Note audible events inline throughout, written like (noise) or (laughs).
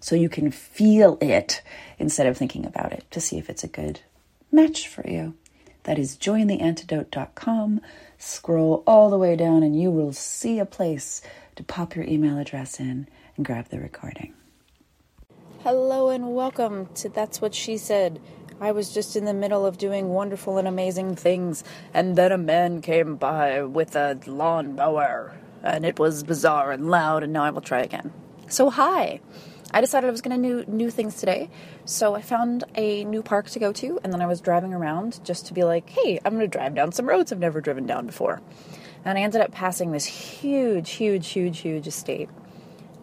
so you can feel it instead of thinking about it to see if it's a good match for you. That is jointheantidote.com. Scroll all the way down and you will see a place to pop your email address in and grab the recording. Hello and welcome to That's What She Said. I was just in the middle of doing wonderful and amazing things, and then a man came by with a lawnmower, and it was bizarre and loud, and now I will try again. So, hi. I decided I was going to do new things today. So I found a new park to go to, and then I was driving around just to be like, hey, I'm going to drive down some roads I've never driven down before. And I ended up passing this huge, huge, huge, huge estate.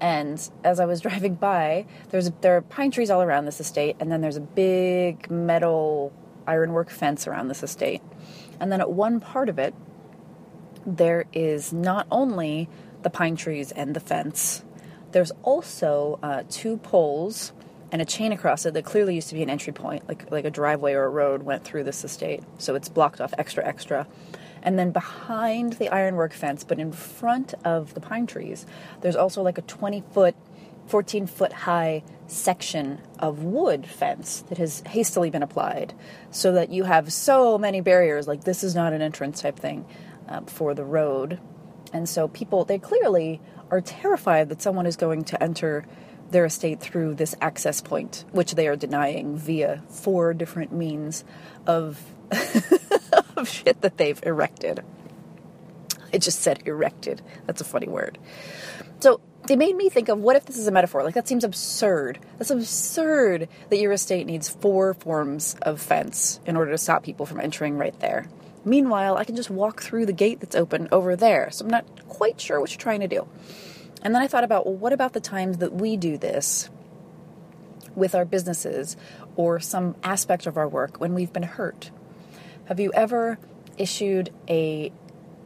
And as I was (laughs) driving by, there's there are pine trees all around this estate, and then there's a big metal ironwork fence around this estate. And then at one part of it, there is not only the pine trees and the fence, there's also uh, two poles and a chain across it that clearly used to be an entry point, like like a driveway or a road went through this estate. So it's blocked off extra extra. And then behind the ironwork fence, but in front of the pine trees, there's also like a 20 foot, 14 foot high section of wood fence that has hastily been applied so that you have so many barriers. Like this is not an entrance type thing um, for the road. And so people, they clearly are terrified that someone is going to enter their estate through this access point, which they are denying via four different means of, (laughs) of shit that they've erected. I just said erected. That's a funny word. So they made me think of what if this is a metaphor? Like that seems absurd. That's absurd that your estate needs four forms of fence in order to stop people from entering right there. Meanwhile, I can just walk through the gate that's open over there. So I'm not quite sure what you're trying to do. And then I thought about, well, what about the times that we do this with our businesses or some aspect of our work when we've been hurt? Have you ever issued a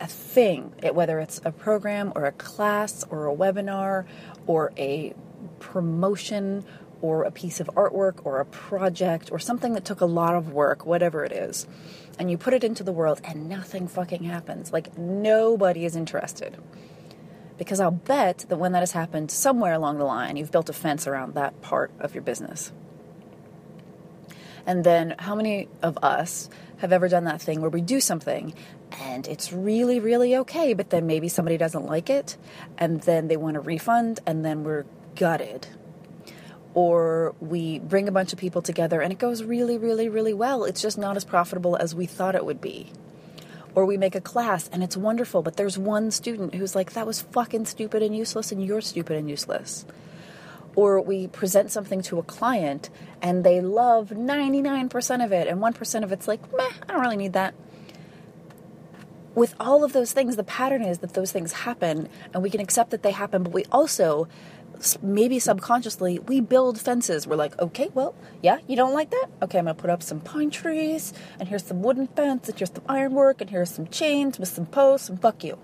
a thing, whether it's a program or a class or a webinar or a promotion or a piece of artwork or a project or something that took a lot of work, whatever it is, and you put it into the world and nothing fucking happens. Like nobody is interested. Because I'll bet that when that has happened somewhere along the line, you've built a fence around that part of your business. And then how many of us have ever done that thing where we do something and it's really, really okay, but then maybe somebody doesn't like it and then they want a refund and then we're gutted or we bring a bunch of people together and it goes really, really, really well. It's just not as profitable as we thought it would be. Or we make a class and it's wonderful, but there's one student who's like, that was fucking stupid and useless, and you're stupid and useless. Or we present something to a client and they love 99% of it, and 1% of it's like, meh, I don't really need that. With all of those things, the pattern is that those things happen and we can accept that they happen, but we also maybe subconsciously we build fences. We're like, okay, well, yeah, you don't like that? Okay, I'm gonna put up some pine trees, and here's some wooden fence, and here's some ironwork, and here's some chains with some posts, and fuck you.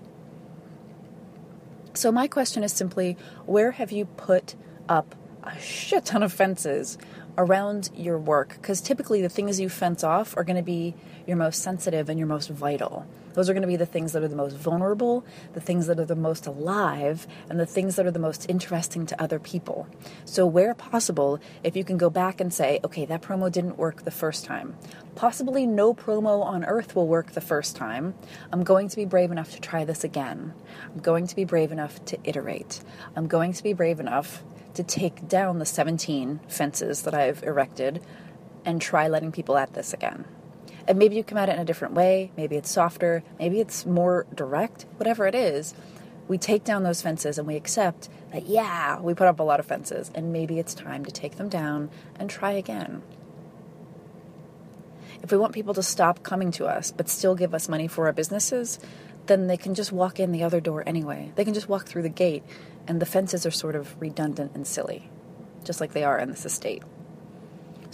So my question is simply, where have you put up a shit ton of fences around your work? Because typically the things you fence off are going to be your most sensitive and your most vital. Those are going to be the things that are the most vulnerable, the things that are the most alive, and the things that are the most interesting to other people. So, where possible, if you can go back and say, okay, that promo didn't work the first time, possibly no promo on earth will work the first time. I'm going to be brave enough to try this again. I'm going to be brave enough to iterate. I'm going to be brave enough to take down the 17 fences that I've erected and try letting people at this again. And maybe you come at it in a different way. Maybe it's softer. Maybe it's more direct. Whatever it is, we take down those fences and we accept that, yeah, we put up a lot of fences and maybe it's time to take them down and try again. If we want people to stop coming to us but still give us money for our businesses, then they can just walk in the other door anyway. They can just walk through the gate, and the fences are sort of redundant and silly, just like they are in this estate.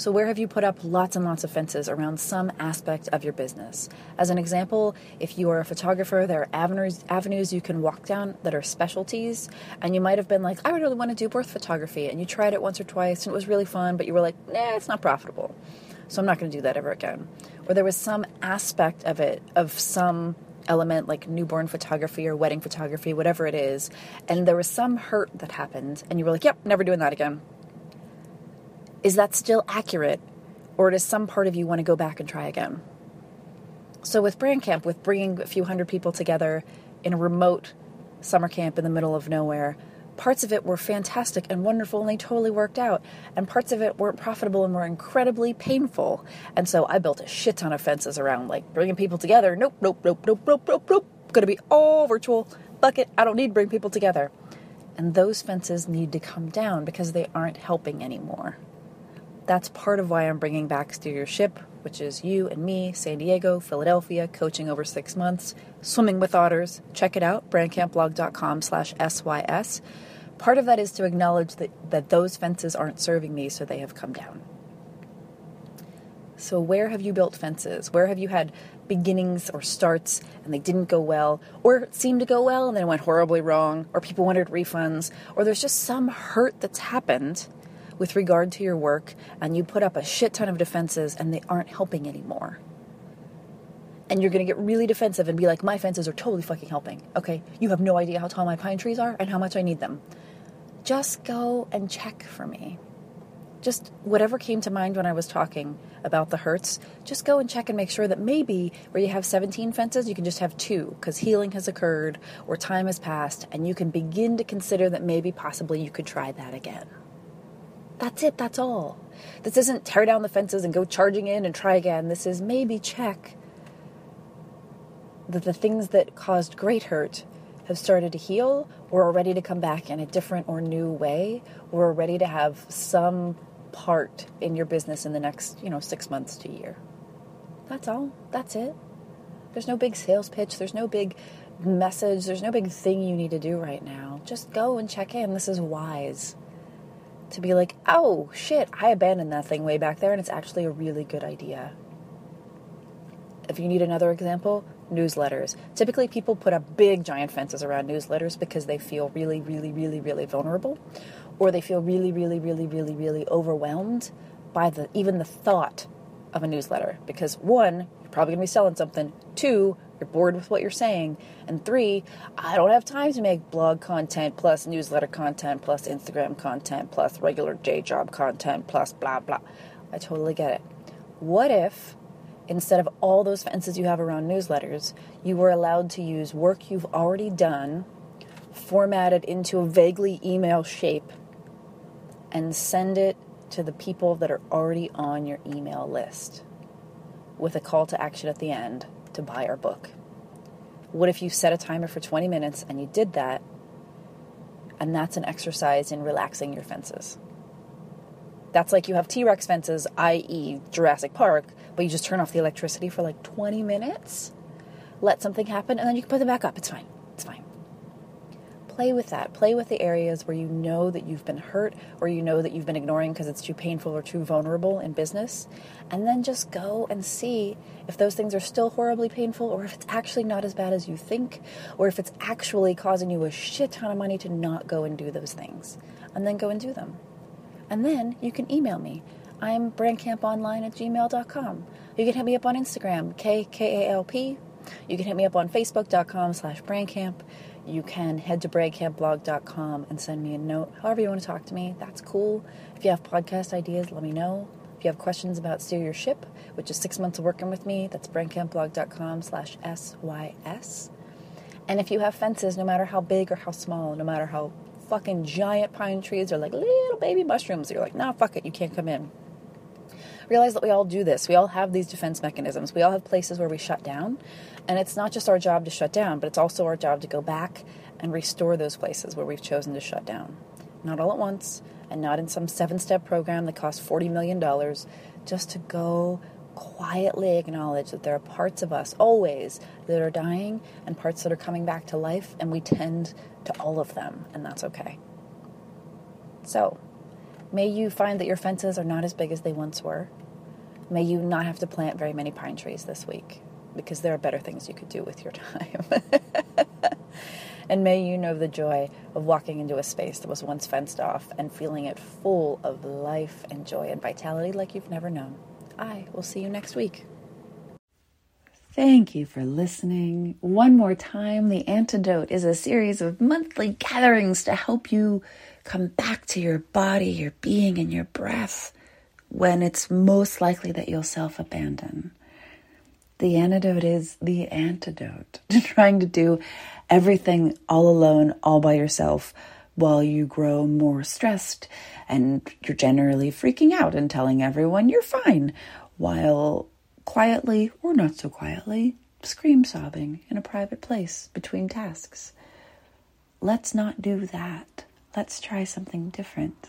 So, where have you put up lots and lots of fences around some aspect of your business? As an example, if you are a photographer, there are avenues, avenues you can walk down that are specialties, and you might have been like, I really want to do birth photography, and you tried it once or twice, and it was really fun, but you were like, nah, it's not profitable. So, I'm not going to do that ever again. Or there was some aspect of it, of some element like newborn photography or wedding photography, whatever it is, and there was some hurt that happened, and you were like, yep, never doing that again is that still accurate? Or does some part of you want to go back and try again? So, with Brand Camp, with bringing a few hundred people together in a remote summer camp in the middle of nowhere, parts of it were fantastic and wonderful and they totally worked out. And parts of it weren't profitable and were incredibly painful. And so I built a shit ton of fences around like bringing people together. Nope, nope, nope, nope, nope, nope, nope. Gonna be all virtual. Bucket, I don't need to bring people together. And those fences need to come down because they aren't helping anymore. That's part of why I'm bringing back Steer Your Ship, which is you and me, San Diego, Philadelphia, coaching over six months, swimming with otters. Check it out, brandcampblog.com slash SYS. Part of that is to acknowledge that, that those fences aren't serving me, so they have come down. So, where have you built fences? Where have you had beginnings or starts and they didn't go well, or seemed to go well and then went horribly wrong, or people wanted refunds, or there's just some hurt that's happened with regard to your work and you put up a shit ton of defenses and they aren't helping anymore. And you're going to get really defensive and be like, my fences are totally fucking helping. Okay, you have no idea how tall my pine trees are and how much I need them. Just go and check for me. Just whatever came to mind when I was talking about the hurts, just go and check and make sure that maybe where you have 17 fences, you can just have two because healing has occurred or time has passed, and you can begin to consider that maybe possibly you could try that again. That's it, that's all. This isn't tear down the fences and go charging in and try again. This is maybe check that the things that caused great hurt have started to heal or are ready to come back in a different or new way or are ready to have some part in your business in the next, you know, six months to a year. That's all. That's it. There's no big sales pitch. There's no big message. There's no big thing you need to do right now. Just go and check in. This is wise to be like, oh shit, I abandoned that thing way back there and it's actually a really good idea. If you need another example, newsletters. Typically, people put up big giant fences around newsletters because they feel really, really, really, really vulnerable, or they feel really, really, really, really, really overwhelmed by the even the thought of a newsletter. Because one, you're probably gonna be selling something. Two, you're bored with what you're saying. And three, I don't have time to make blog content plus newsletter content plus Instagram content plus regular day job content plus blah blah. I totally get it. What if instead of all those fences you have around newsletters, you were allowed to use work you've already done, formatted into a vaguely email shape, and send it to the people that are already on your email list with a call to action at the end to buy our book. What if you set a timer for 20 minutes and you did that, and that's an exercise in relaxing your fences? That's like you have T Rex fences, i.e., Jurassic Park, but you just turn off the electricity for like 20 minutes, let something happen, and then you can put them back up. It's fine. Play with that. Play with the areas where you know that you've been hurt or you know that you've been ignoring because it's too painful or too vulnerable in business. And then just go and see if those things are still horribly painful or if it's actually not as bad as you think or if it's actually causing you a shit ton of money to not go and do those things. And then go and do them. And then you can email me. I'm brandcamponline at gmail.com. You can hit me up on Instagram, KKALP. You can hit me up on facebook.com slash brandcamp you can head to brandcampblog.com and send me a note. However, you want to talk to me, that's cool. If you have podcast ideas, let me know. If you have questions about Steer Your Ship, which is six months of working with me, that's brandcampblog.com slash SYS. And if you have fences, no matter how big or how small, no matter how fucking giant pine trees or like little baby mushrooms, you're like, nah, fuck it, you can't come in. Realize that we all do this. We all have these defense mechanisms. We all have places where we shut down. And it's not just our job to shut down, but it's also our job to go back and restore those places where we've chosen to shut down. Not all at once, and not in some seven step program that costs $40 million, just to go quietly acknowledge that there are parts of us always that are dying and parts that are coming back to life, and we tend to all of them, and that's okay. So, may you find that your fences are not as big as they once were. May you not have to plant very many pine trees this week because there are better things you could do with your (laughs) time. and may you know the joy of walking into a space that was once fenced off and feeling it full of life and joy and vitality like you've never known. I will see you next week. Thank you for listening. One more time, The Antidote is a series of monthly gatherings to help you come back to your body, your being, and your breath when it's most likely that you'll self abandon. The antidote is the antidote (laughs) to trying to do everything all alone, all by yourself, while you grow more stressed and you're generally freaking out and telling everyone you're fine, while quietly or not so quietly scream sobbing in a private place between tasks. Let's not do that. Let's try something different.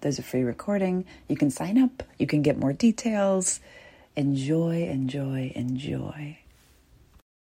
There's a free recording. You can sign up, you can get more details. Enjoy, enjoy, enjoy.